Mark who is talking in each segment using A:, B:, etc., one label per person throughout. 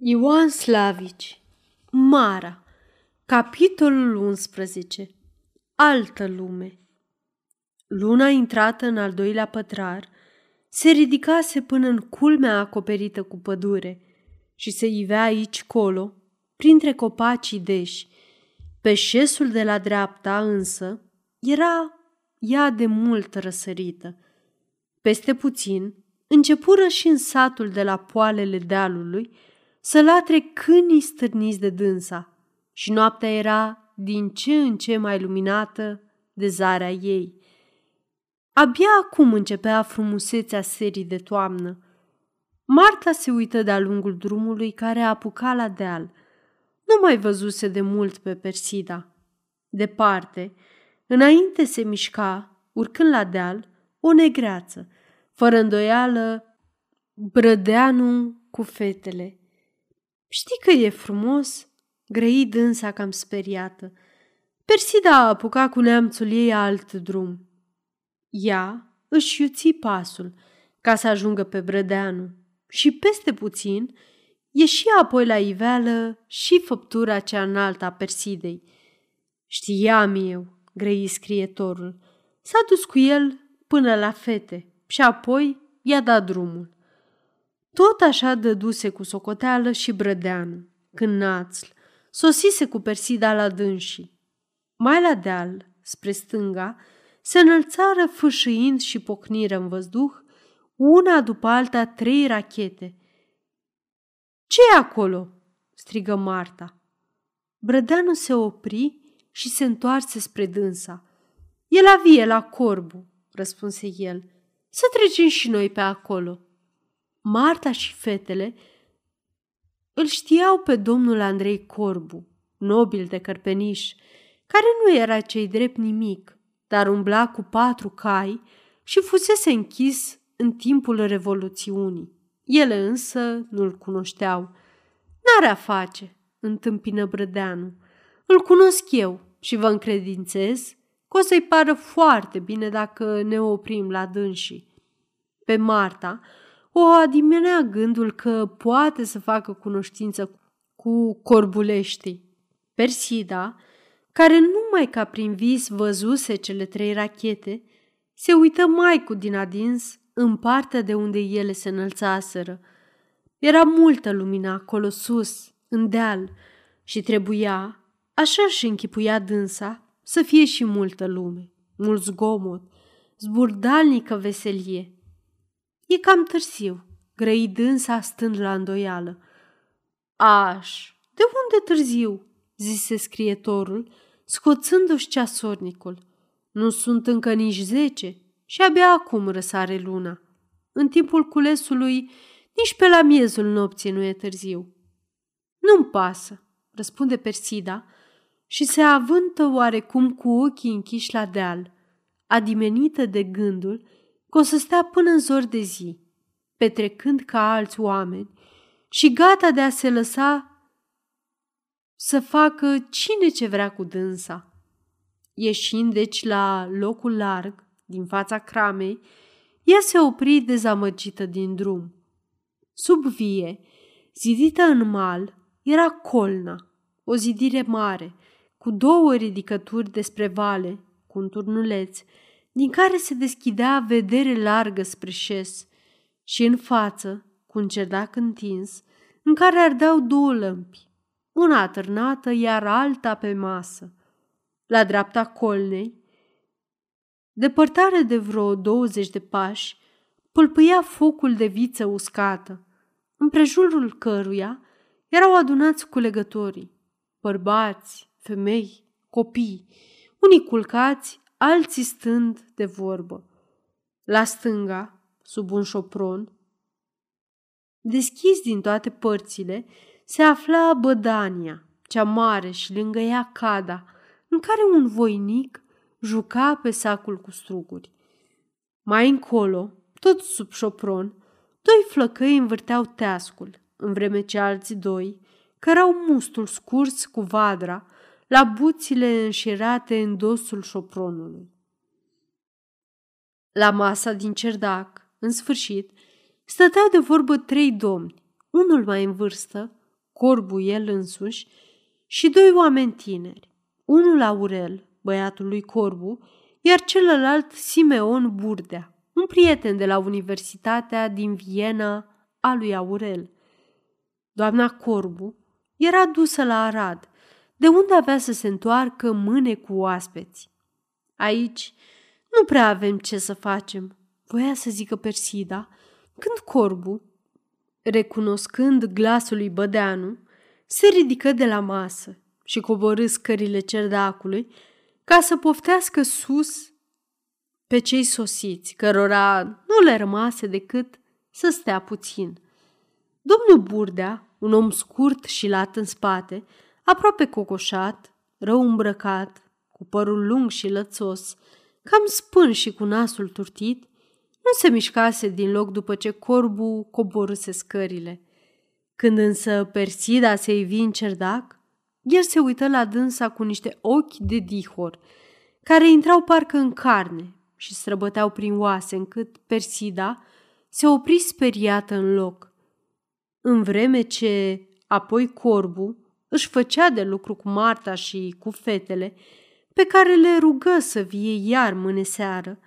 A: Ioan Slavici Mara Capitolul 11 Altă lume Luna intrată în al doilea pătrar se ridicase până în culmea acoperită cu pădure și se ivea aici colo, printre copacii deși. Pe șesul de la dreapta însă era ea de mult răsărită. Peste puțin începură și în satul de la poalele dealului să latre câinii stârniți de dânsa și noaptea era din ce în ce mai luminată de zarea ei. Abia acum începea frumusețea serii de toamnă. Marta se uită de-a lungul drumului care apuca la deal. Nu mai văzuse de mult pe Persida. Departe, înainte se mișca, urcând la deal, o negreață, fără îndoială, brădeanu cu fetele. Știi că e frumos?" grăi dânsa cam speriată. Persida a apucat cu neamțul ei alt drum. Ea își iuți pasul ca să ajungă pe Brădeanu și peste puțin ieși apoi la iveală și făptura cea înaltă a Persidei. Știam eu, grăi scrietorul, s-a dus cu el până la fete și apoi i-a dat drumul. Tot așa dăduse cu socoteală și Brădeanu, când Națl sosise cu Persida la dânsii. Mai la deal, spre stânga, se înălțară fâșâind și pocniră în văzduh, una după alta trei rachete. ce e acolo?" strigă Marta. Brădeanu se opri și se întoarse spre dânsa. E la vie, la corbu," răspunse el. Să trecem și noi pe acolo." Marta și fetele îl știau pe domnul Andrei Corbu, nobil de cărpeniș, care nu era cei drept nimic, dar umbla cu patru cai și fusese închis în timpul Revoluțiunii. Ele însă nu-l cunoșteau. N-are a face, întâmpină Brădeanu. Îl cunosc eu și vă încredințez că o să-i pară foarte bine dacă ne oprim la dânsii. Pe Marta o adimenea gândul că poate să facă cunoștință cu corbuleștii. Persida, care numai ca prin vis văzuse cele trei rachete, se uită mai cu din adins în partea de unde ele se înălțaseră. Era multă lumină acolo sus, în deal, și trebuia, așa și închipuia dânsa, să fie și multă lume, mult zgomot, zburdalnică veselie – E cam târziu, grăi dânsa stând la îndoială. Aș, de unde târziu? zise scrietorul, scoțându-și ceasornicul. Nu sunt încă nici zece și abia acum răsare luna. În timpul culesului, nici pe la miezul nopții nu e târziu. Nu-mi pasă, răspunde Persida și se avântă oarecum cu ochii închiși la deal, adimenită de gândul că o să stea până în zor de zi, petrecând ca alți oameni și gata de a se lăsa să facă cine ce vrea cu dânsa. Ieșind deci la locul larg, din fața cramei, ea se opri dezamăgită din drum. Sub vie, zidită în mal, era colna, o zidire mare, cu două ridicături despre vale, cu un turnuleț, din care se deschidea vedere largă spre șes și în față, cu un cerdac întins, în care ardeau două lămpi, una atârnată, iar alta pe masă. La dreapta colnei, depărtare de vreo douăzeci de pași, pâlpâia focul de viță uscată, împrejurul căruia erau adunați culegătorii, bărbați, femei, copii, unii culcați, alții stând de vorbă. La stânga, sub un șopron, deschis din toate părțile, se afla bădania, cea mare și lângă ea cada, în care un voinic juca pe sacul cu struguri. Mai încolo, tot sub șopron, doi flăcăi învârteau teascul, în vreme ce alții doi, cărau mustul scurs cu vadra, la buțile înșirate în dosul șopronului. La masa din cerdac, în sfârșit, stăteau de vorbă trei domni, unul mai în vârstă, corbu el însuși și doi oameni tineri, unul Aurel, băiatul lui Corbu, iar celălalt Simeon Burdea, un prieten de la Universitatea din Viena a lui Aurel. Doamna Corbu era dusă la Arad, de unde avea să se întoarcă mâne cu oaspeți. Aici nu prea avem ce să facem, voia să zică Persida, când Corbu, recunoscând glasul lui Bădeanu, se ridică de la masă și coborâ scările cerdacului ca să poftească sus pe cei sosiți, cărora nu le rămase decât să stea puțin. Domnul Burdea, un om scurt și lat în spate, aproape cocoșat, rău îmbrăcat, cu părul lung și lățos, cam spân și cu nasul turtit, nu se mișcase din loc după ce corbu coborâse scările. Când însă Persida se ivi în cerdac, el se uită la dânsa cu niște ochi de dihor, care intrau parcă în carne și străbăteau prin oase, încât Persida se opri speriată în loc. În vreme ce apoi corbu își făcea de lucru cu Marta și cu fetele, pe care le rugă să vie iar mâine seară,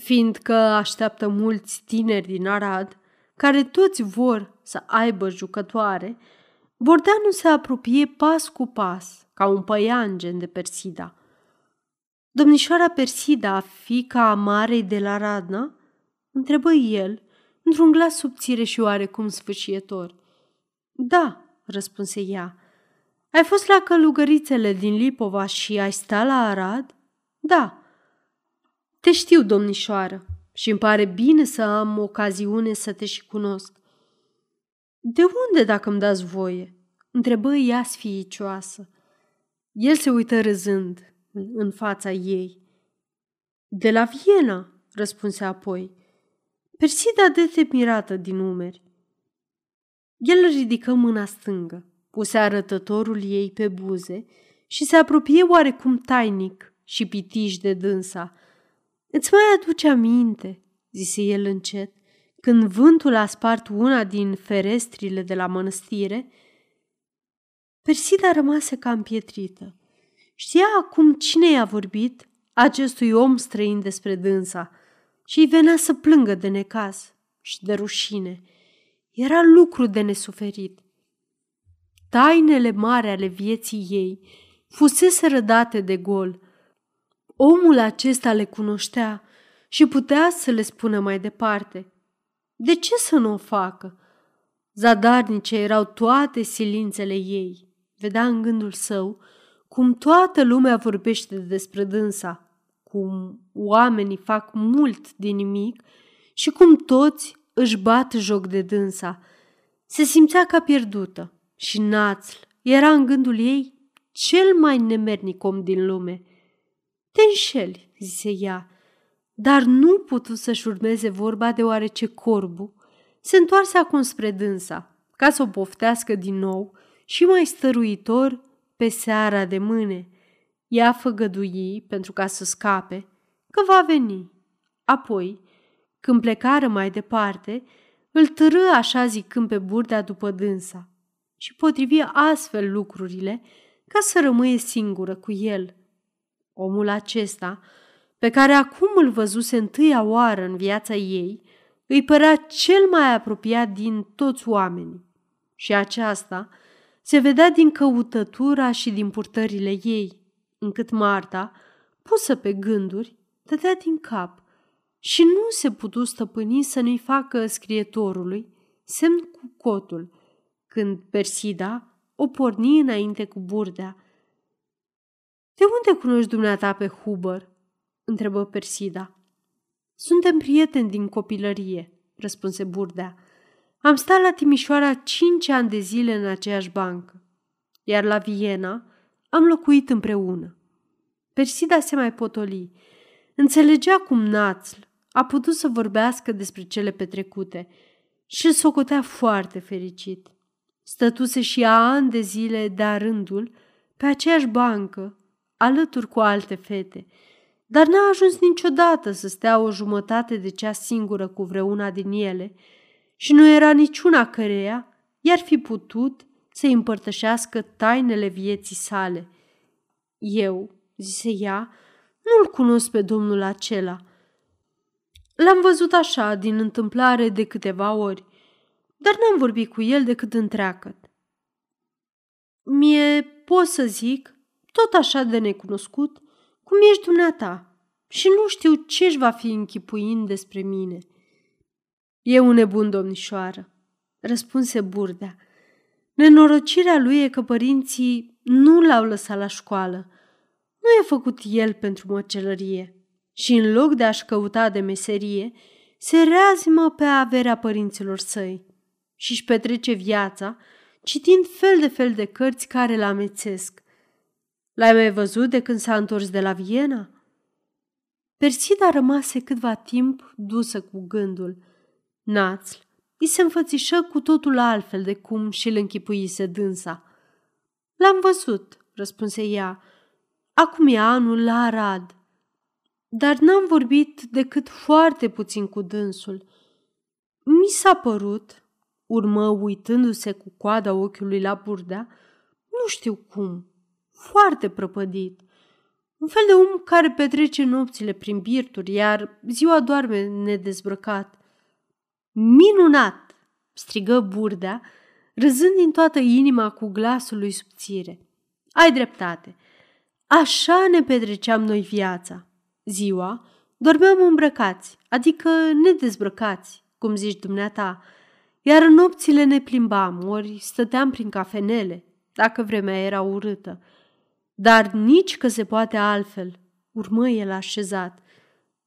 A: fiindcă așteaptă mulți tineri din Arad, care toți vor să aibă jucătoare, Bordeanu se apropie pas cu pas, ca un păianjen de Persida. Domnișoara Persida, fica Marei de la Radna? Întrebă el, într-un glas subțire și oarecum sfâșietor. Da, răspunse ea. Ai fost la călugărițele din Lipova și ai sta la Arad? Da. Te știu, domnișoară, și îmi pare bine să am ocaziune să te și cunosc. De unde, dacă îmi dați voie?" întrebă ea sfiicioasă. El se uită râzând în fața ei. De la Viena, răspunse apoi. Persida de mirată din umeri. El ridică mâna stângă, puse arătătorul ei pe buze și se apropie oarecum tainic și pitiș de dânsa. Îți mai aduce aminte, zise el încet, când vântul a spart una din ferestrile de la mănăstire, Persida rămase cam pietrită. Știa acum cine i-a vorbit acestui om străin despre dânsa și îi venea să plângă de necaz și de rușine. Era lucru de nesuferit. Tainele mari ale vieții ei fusese rădate de gol. Omul acesta le cunoștea și putea să le spună mai departe. De ce să nu o facă? Zadarnice erau toate silințele ei. Vedea în gândul său cum toată lumea vorbește despre dânsa, cum oamenii fac mult din nimic și cum toți își bat joc de dânsa. Se simțea ca pierdută și Națl era în gândul ei cel mai nemernic om din lume. Te înșeli, zise ea, dar nu putu să-și urmeze vorba deoarece corbu se întoarse acum spre dânsa, ca să o poftească din nou și mai stăruitor pe seara de mâine. Ea făgădui, pentru ca să scape, că va veni. Apoi, când plecară mai departe, îl târâ așa zicând pe burdea după dânsa și potrivi astfel lucrurile ca să rămâie singură cu el. Omul acesta, pe care acum îl văzuse întâia oară în viața ei, îi părea cel mai apropiat din toți oamenii. Și aceasta se vedea din căutătura și din purtările ei, încât Marta, pusă pe gânduri, dădea din cap și nu se putu stăpâni să nu-i facă scrietorului semn cu cotul, când Persida o porni înainte cu burdea. De unde cunoști dumneata pe Huber?" întrebă Persida. Suntem prieteni din copilărie, răspunse Burdea. Am stat la Timișoara cinci ani de zile în aceeași bancă, iar la Viena am locuit împreună. Persida se mai potoli. Înțelegea cum Națl a putut să vorbească despre cele petrecute și îl socotea foarte fericit. Stătuse și a ani de zile de-a rândul pe aceeași bancă, alături cu alte fete, dar n-a ajuns niciodată să stea o jumătate de ceas singură cu vreuna din ele și nu era niciuna căreia i-ar fi putut să-i împărtășească tainele vieții sale. Eu, zise ea, nu-l cunosc pe domnul acela. L-am văzut așa, din întâmplare, de câteva ori, dar n-am vorbit cu el decât întreagăt. Mie pot să zic, tot așa de necunoscut, cum ești dumneata și nu știu ce își va fi închipuind despre mine. E un nebun, domnișoară, răspunse Burdea. Nenorocirea lui e că părinții nu l-au lăsat la școală. Nu e făcut el pentru măcelărie și în loc de a-și căuta de meserie, se reazimă pe averea părinților săi și își petrece viața citind fel de fel de cărți care îl amețesc. L-ai mai văzut de când s-a întors de la Viena? Persida rămase câtva timp dusă cu gândul. Națl îi se înfățișă cu totul altfel de cum și-l închipuise dânsa. L-am văzut, răspunse ea. Acum e anul la Arad. Dar n-am vorbit decât foarte puțin cu dânsul. Mi s-a părut, urmă uitându-se cu coada ochiului la burdea, nu știu cum, foarte prăpădit. Un fel de om care petrece nopțile prin birturi, iar ziua doarme nedezbrăcat. Minunat! strigă burdea, râzând din toată inima cu glasul lui subțire. Ai dreptate. Așa ne petreceam noi viața. Ziua dormeam îmbrăcați, adică nedezbrăcați, cum zici dumneata, iar în nopțile ne plimbam, ori stăteam prin cafenele, dacă vremea era urâtă. Dar nici că se poate altfel, urmă el așezat.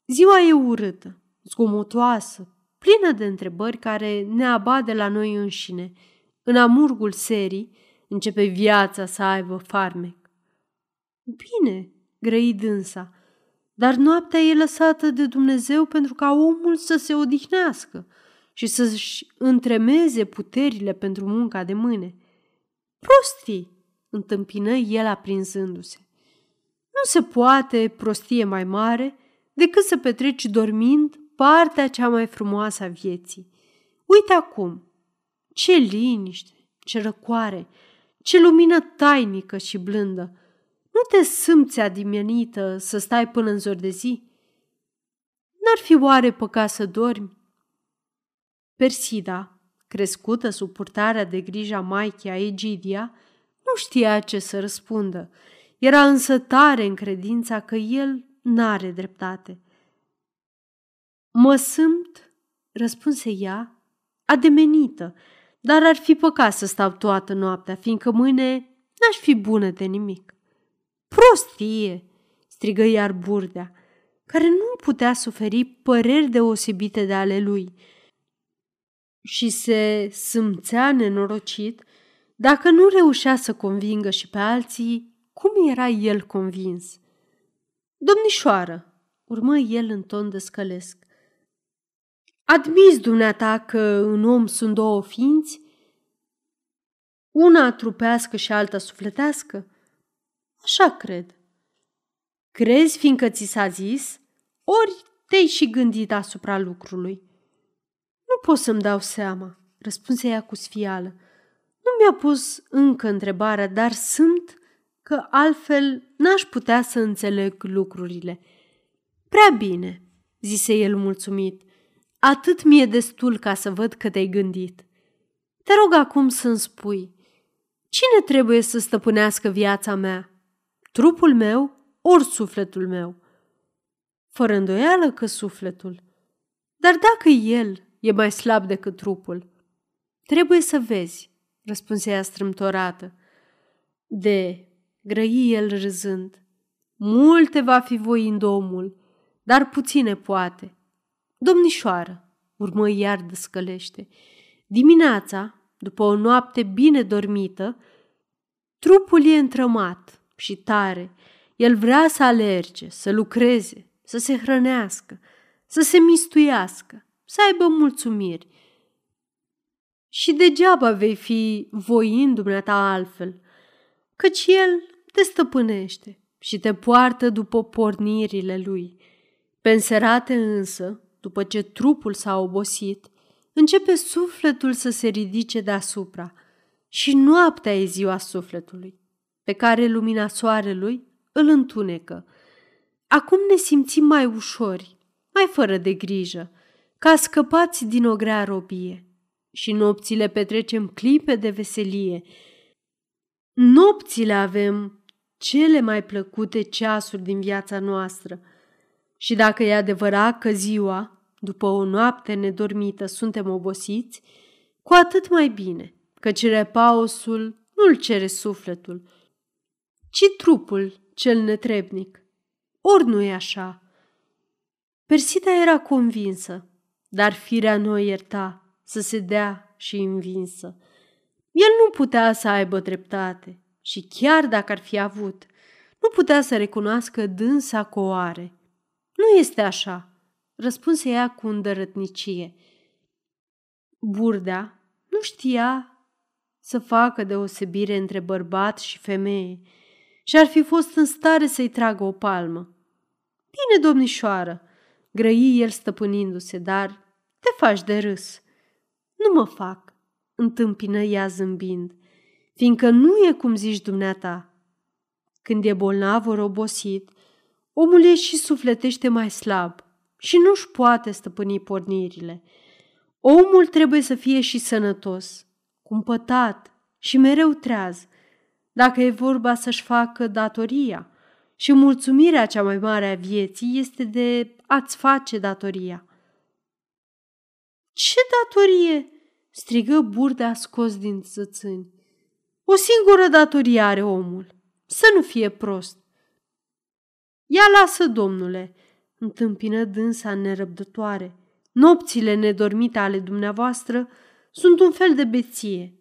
A: Ziua e urâtă, zgomotoasă, plină de întrebări care ne abade de la noi înșine. În amurgul serii începe viața să aibă farmec. Bine, grăi dânsa, dar noaptea e lăsată de Dumnezeu pentru ca omul să se odihnească și să-și întremeze puterile pentru munca de mâine. Prostii, întâmpină el aprinzându-se. Nu se poate prostie mai mare decât să petreci dormind partea cea mai frumoasă a vieții. Uite acum, ce liniște, ce răcoare, ce lumină tainică și blândă. Nu te simți adimenită să stai până în zor de zi? N-ar fi oare păcat să dormi? Persida, crescută sub purtarea de grija Maichii a Egidia, nu știa ce să răspundă. Era însă tare în credința că el n-are dreptate. Mă simt, răspunse ea, ademenită, dar ar fi păcat să stau toată noaptea, fiindcă mâine n-aș fi bună de nimic. Prostie, strigă iar burdea, care nu putea suferi păreri deosebite de ale lui și se simțea nenorocit dacă nu reușea să convingă și pe alții cum era el convins. Domnișoară, urmă el în ton de scălesc, admis dumneata că în om sunt două ființi, una trupească și alta sufletească? Așa cred. Crezi fiindcă ți s-a zis, ori te-ai și gândit asupra lucrului? Nu pot să-mi dau seama, răspunse ea cu sfială. Nu mi-a pus încă întrebarea, dar sunt că altfel n-aș putea să înțeleg lucrurile. Prea bine, zise el mulțumit. Atât mi-e destul ca să văd că te-ai gândit. Te rog acum să-mi spui, cine trebuie să stăpânească viața mea? Trupul meu ori sufletul meu? Fără îndoială că sufletul. Dar dacă el e mai slab decât trupul, trebuie să vezi, răspunse ea strâmtorată. De, grăi el râzând, multe va fi voind omul, dar puține poate. Domnișoară, urmă iar descălește, dimineața, după o noapte bine dormită, trupul e întrămat și tare. El vrea să alerge, să lucreze, să se hrănească, să se mistuiască, să aibă mulțumiri. Și degeaba vei fi voind dumneata altfel, căci el te stăpânește și te poartă după pornirile lui. Penserate însă, după ce trupul s-a obosit, începe sufletul să se ridice deasupra și noaptea e ziua sufletului, pe care lumina soarelui îl întunecă. Acum ne simțim mai ușori, mai fără de grijă, ca scăpați din o grea robie. Și nopțile petrecem clipe de veselie. Nopțile avem cele mai plăcute ceasuri din viața noastră. Și dacă e adevărat că ziua, după o noapte nedormită, suntem obosiți, cu atât mai bine, căci repausul nu-l cere sufletul, ci trupul cel netrebnic. Ori nu e așa. Persida era convinsă, dar firea nu o ierta să se dea și învinsă. El nu putea să aibă dreptate și chiar dacă ar fi avut, nu putea să recunoască dânsa că o are. Nu este așa, răspunse ea cu îndărătnicie. Burdea nu știa să facă deosebire între bărbat și femeie și ar fi fost în stare să-i tragă o palmă. Bine, domnișoară, grăi el stăpânindu-se, dar te faci de râs. Nu mă fac, întâmpină ea zâmbind, fiindcă nu e cum zici dumneata. Când e bolnav ori obosit, omul e și sufletește mai slab și nu-și poate stăpâni pornirile. Omul trebuie să fie și sănătos, cumpătat și mereu treaz, dacă e vorba să-și facă datoria. Și mulțumirea cea mai mare a vieții este de a-ți face datoria. Ce datorie?" strigă burdea scos din țățâni. O singură datorie are omul, să nu fie prost. Ia lasă, domnule, întâmpină dânsa nerăbdătoare. Nopțile nedormite ale dumneavoastră sunt un fel de beție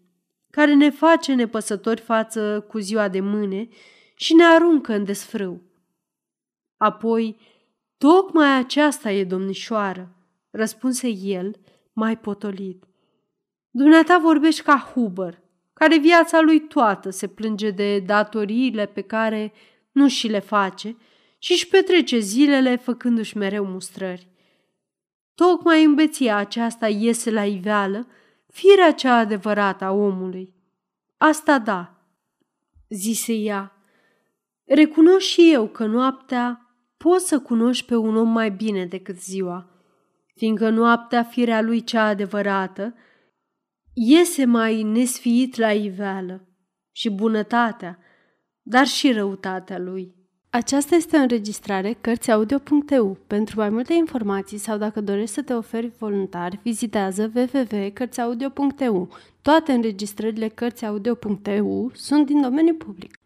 A: care ne face nepăsători față cu ziua de mâine și ne aruncă în desfrâu. Apoi, tocmai aceasta e domnișoară, răspunse el, mai potolit. Dumneata vorbești ca Huber, care viața lui toată se plânge de datoriile pe care nu și le face și își petrece zilele făcându-și mereu mustrări. Tocmai în beția aceasta iese la iveală firea cea adevărată a omului. Asta da, zise ea. Recunosc și eu că noaptea poți să cunoști pe un om mai bine decât ziua, fiindcă noaptea, firea lui cea adevărată, iese mai nesfiit la iveală și bunătatea, dar și răutatea lui. Aceasta este o înregistrare Cărțiaudio.eu. Pentru mai multe informații sau dacă dorești să te oferi voluntar, vizitează www.cărțiaudio.eu. Toate înregistrările Cărțiaudio.eu sunt din domeniu public.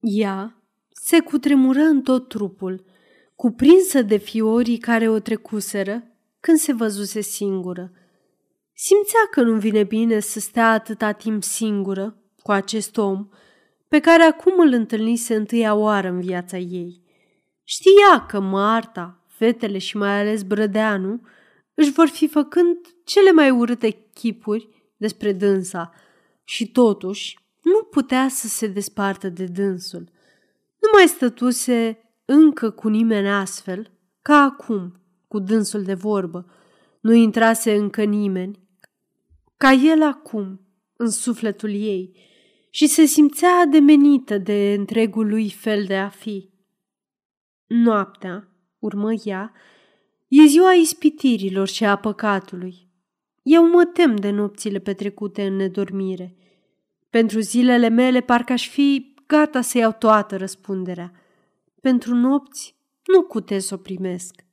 A: Ea se cutremură în tot trupul, cuprinsă de fiorii care o trecuseră când se văzuse singură. Simțea că nu vine bine să stea atâta timp singură cu acest om, pe care acum îl întâlnise întâia oară în viața ei. Știa că Marta, fetele și mai ales Brădeanu își vor fi făcând cele mai urâte chipuri despre dânsa și totuși nu putea să se despartă de dânsul. Nu mai stătuse încă cu nimeni astfel ca acum, cu dânsul de vorbă. Nu intrase încă nimeni, ca el acum, în sufletul ei, și se simțea ademenită de întregul lui fel de a fi. Noaptea, urmă ea, e ziua ispitirilor și a păcatului. Eu mă tem de nopțile petrecute în nedormire. Pentru zilele mele parcă aș fi gata să iau toată răspunderea. Pentru nopți nu cute să o primesc.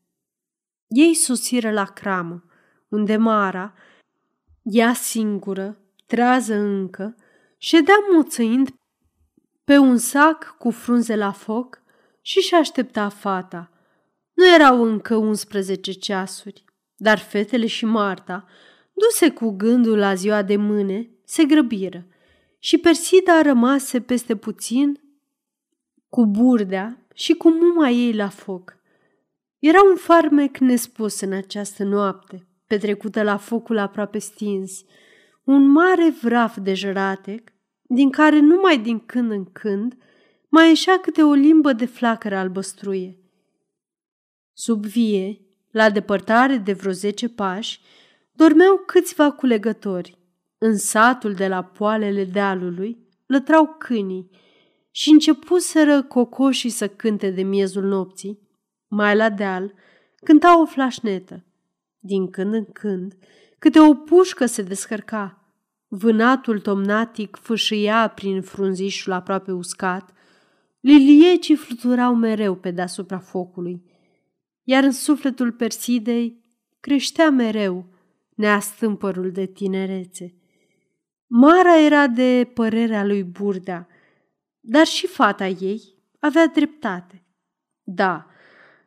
A: Ei sosiră la cramă, unde Mara, ea singură, trează încă, Ședea muțăind pe un sac cu frunze la foc și și aștepta fata. Nu erau încă 11 ceasuri, dar fetele și Marta, duse cu gândul la ziua de mâine, se grăbiră și Persida rămase peste puțin cu burdea și cu muma ei la foc. Era un farmec nespus în această noapte, petrecută la focul aproape stins, un mare vraf de jăratec, din care numai din când în când mai ieșea câte o limbă de flacără albăstruie. Sub vie, la depărtare de vreo zece pași, dormeau câțiva culegători, În satul de la poalele dealului lătrau câinii și începuseră cocoșii să cânte de miezul nopții. Mai la deal cânta o flașnetă. Din când în când, câte o pușcă se descărca. Vânatul tomnatic fâșâia prin frunzișul aproape uscat. Liliecii fluturau mereu pe deasupra focului, iar în sufletul Persidei creștea mereu neastâmpărul de tinerețe. Mara era de părerea lui Burdea, dar și fata ei avea dreptate. Da,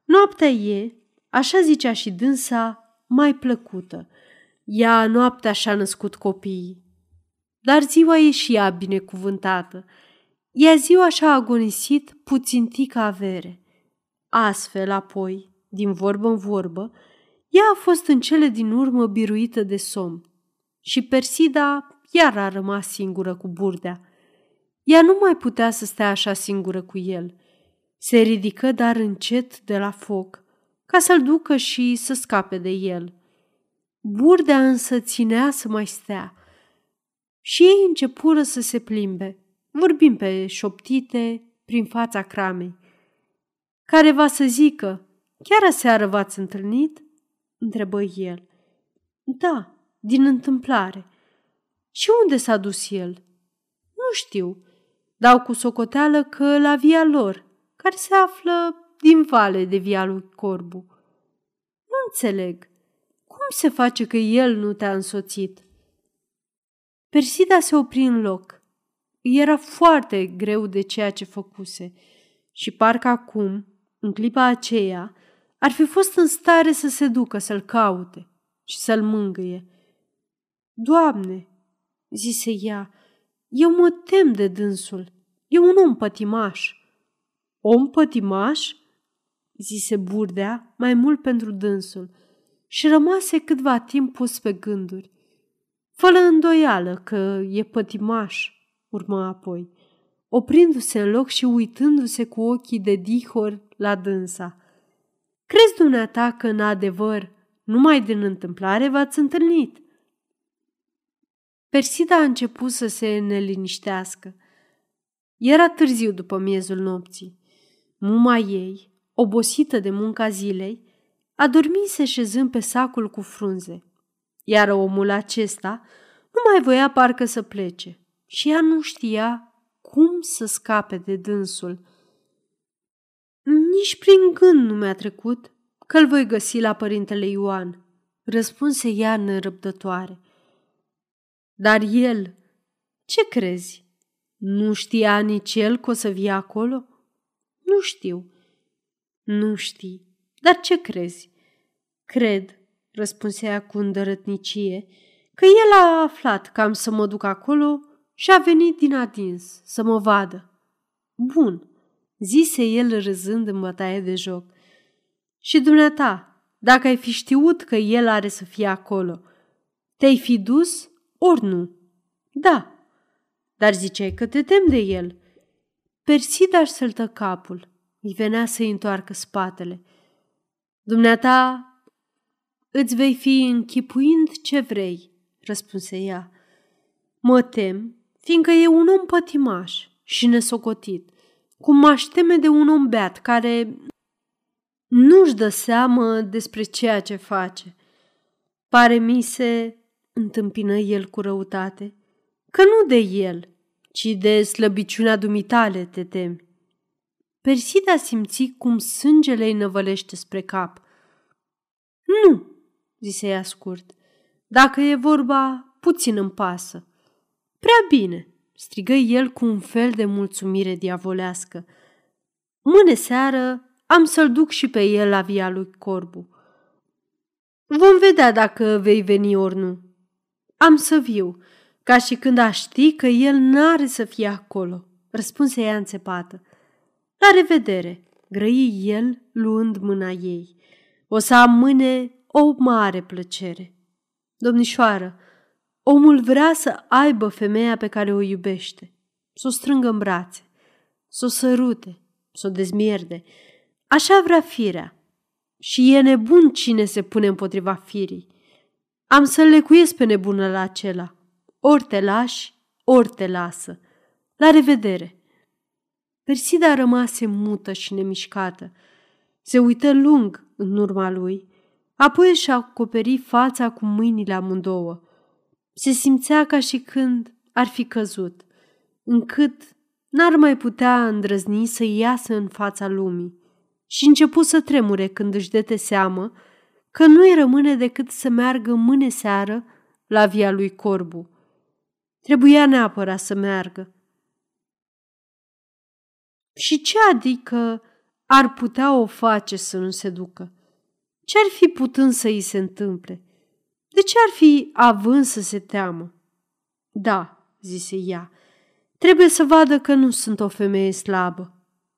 A: noaptea e, așa zicea și dânsa, mai plăcută. Ea noaptea și-a născut copiii. Dar ziua e și ea binecuvântată. Ea ziua și-a agonisit puțin tica avere. Astfel, apoi, din vorbă în vorbă, ea a fost în cele din urmă biruită de somn și Persida iar a rămas singură cu burdea. Ea nu mai putea să stea așa singură cu el. Se ridică dar încet de la foc, ca să-l ducă și să scape de el. Burdea însă ținea să mai stea și ei începură să se plimbe, vorbind pe șoptite prin fața cramei. Care va să zică, chiar aseară v-ați întâlnit? întrebă el. Da, din întâmplare. Și unde s-a dus el? Nu știu. Dau cu socoteală că la via lor, care se află din vale de via lui Corbu. Nu înțeleg. Cum se face că el nu te-a însoțit? Persida se opri în loc. Era foarte greu de ceea ce făcuse și parcă acum, în clipa aceea, ar fi fost în stare să se ducă să-l caute și să-l mângâie. Doamne, zise ea, eu mă tem de dânsul. E un om pătimaș. Om pătimaș? zise Burdea, mai mult pentru dânsul, și rămase câtva timp pus pe gânduri. Fără îndoială că e pătimaș, urmă apoi, oprindu-se în loc și uitându-se cu ochii de dihor la dânsa. Crezi dumneata că, în adevăr, numai din întâmplare v-ați întâlnit? Persida a început să se neliniștească. Era târziu după miezul nopții. Muma ei, obosită de munca zilei, a dormit se șezând pe sacul cu frunze, iar omul acesta nu mai voia parcă să plece și ea nu știa cum să scape de dânsul. Nici prin gând nu mi-a trecut că îl voi găsi la părintele Ioan, răspunse ea nerăbdătoare. Dar el, ce crezi? Nu știa nici el că o să vie acolo? Nu știu. Nu știi. Dar ce crezi? Cred, răspunse ea cu îndărătnicie, că el a aflat că am să mă duc acolo și a venit din adins să mă vadă. Bun, zise el râzând în bătaie de joc. Și dumneata, dacă ai fi știut că el are să fie acolo, te-ai fi dus ori nu? Da. Dar ziceai că te tem de el. Persida își săltă capul. Îi venea să-i întoarcă spatele. Dumneata, îți vei fi închipuind ce vrei, răspunse ea. Mă tem, fiindcă e un om pătimaș și nesocotit, cum m-aș teme de un om beat care nu-și dă seamă despre ceea ce face. Pare mi se întâmpină el cu răutate, că nu de el, ci de slăbiciunea dumitale te temi. Persida simți cum sângele îi năvălește spre cap. Nu, zise ea scurt, dacă e vorba, puțin îmi pasă. Prea bine, strigă el cu un fel de mulțumire diavolească. Mâine seară am să-l duc și pe el la via lui Corbu. Vom vedea dacă vei veni ori nu. Am să viu, ca și când aș ști că el n-are să fie acolo, răspunse ea înțepată. La revedere, grăi el luând mâna ei. O să am mâine o mare plăcere. Domnișoară, omul vrea să aibă femeia pe care o iubește, să o strângă în brațe, să o sărute, să o dezmierde. Așa vrea firea. Și e nebun cine se pune împotriva firii. Am să-l lecuiesc pe nebună la acela. ori te lași, ori te lasă. La revedere! Persida rămase mută și nemișcată. Se uită lung în urma lui, apoi își acoperi fața cu mâinile amândouă. Se simțea ca și când ar fi căzut, încât n-ar mai putea îndrăzni să iasă în fața lumii și începu să tremure când își dete seamă că nu-i rămâne decât să meargă mâine seară la via lui Corbu. Trebuia neapărat să meargă. Și ce adică ar putea o face să nu se ducă? Ce ar fi putând să îi se întâmple? De ce ar fi având să se teamă? Da, zise ea, trebuie să vadă că nu sunt o femeie slabă,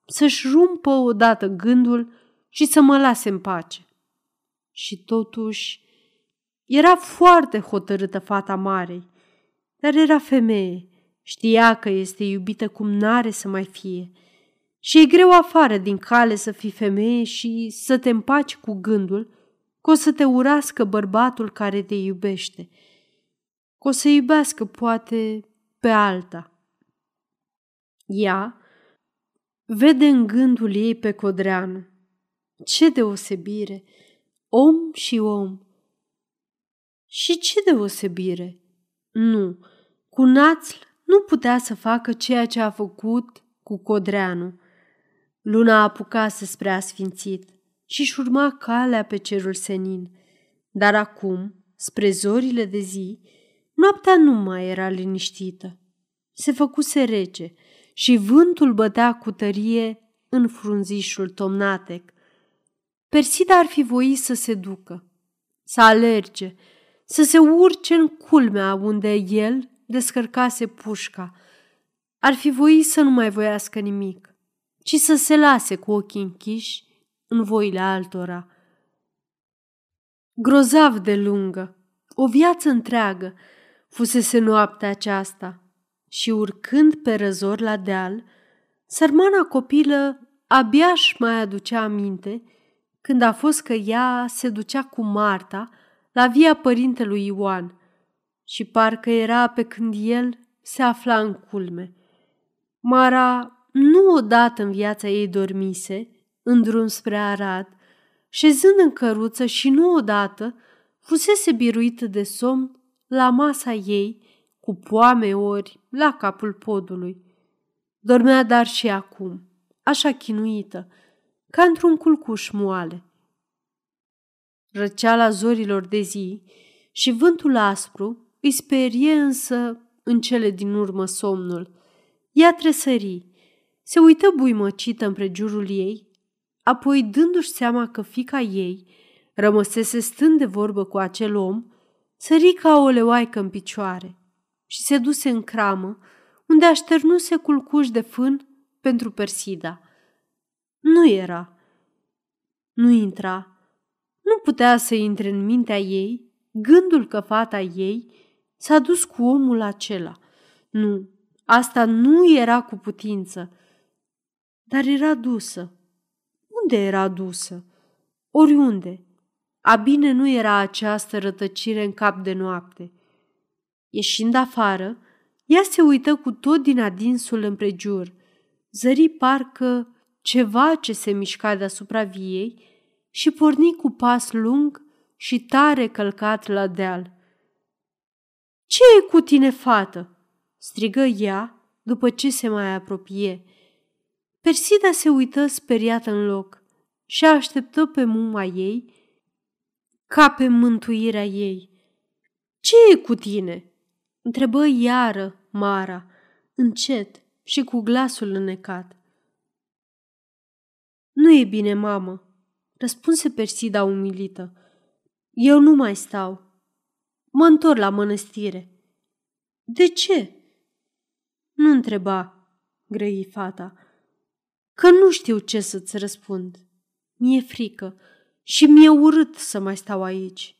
A: să-și rumpă odată gândul și să mă lase în pace. Și totuși era foarte hotărâtă fata marei, dar era femeie, știa că este iubită cum n-are să mai fie – și e greu afară din cale să fii femeie și să te împaci cu gândul că o să te urască bărbatul care te iubește, că o să iubească poate pe alta. Ea vede în gândul ei pe Codreanu. Ce deosebire! Om și om. Și ce deosebire? Nu, cu Națl nu putea să facă ceea ce a făcut cu Codreanu. Luna apucase spre asfințit și-și urma calea pe cerul senin. Dar acum, spre zorile de zi, noaptea nu mai era liniștită. Se făcuse rece și vântul bătea cu tărie în frunzișul tomnatec. Persida ar fi voit să se ducă, să alerge, să se urce în culmea unde el descărcase pușca. Ar fi voit să nu mai voiască nimic ci să se lase cu ochii închiși în voile altora. Grozav de lungă, o viață întreagă, fusese noaptea aceasta și urcând pe răzor la deal, sărmana copilă abia își mai aducea aminte când a fost că ea se ducea cu Marta la via părintelui Ioan și parcă era pe când el se afla în culme. Mara nu odată în viața ei dormise, în drum spre Arad, șezând în căruță și nu odată fusese biruită de somn la masa ei, cu poame ori la capul podului. Dormea dar și acum, așa chinuită, ca într-un culcuș moale. Răceala zorilor de zi și vântul aspru îi sperie însă în cele din urmă somnul. Ea tresări, se uită buimăcită împrejurul ei, apoi dându-și seama că fica ei rămăsese stând de vorbă cu acel om, sări ca o leoaică în picioare și se duse în cramă, unde așternuse culcuș de fân pentru Persida. Nu era. Nu intra. Nu putea să intre în mintea ei gândul că fata ei s-a dus cu omul acela. Nu, asta nu era cu putință dar era dusă. Unde era dusă? Oriunde. A bine nu era această rătăcire în cap de noapte. Ieșind afară, ea se uită cu tot din adinsul împrejur, zări parcă ceva ce se mișca deasupra viei și porni cu pas lung și tare călcat la deal. Ce e cu tine, fată?" strigă ea după ce se mai apropie. Persida se uită speriată în loc și așteptă pe muma ei ca pe mântuirea ei. Ce e cu tine?" întrebă iară Mara, încet și cu glasul înnecat. Nu e bine, mamă," răspunse Persida umilită. Eu nu mai stau. Mă întorc la mănăstire." De ce?" Nu întreba, grăi fata că nu știu ce să-ți răspund. Mi-e frică și mi-e urât să mai stau aici.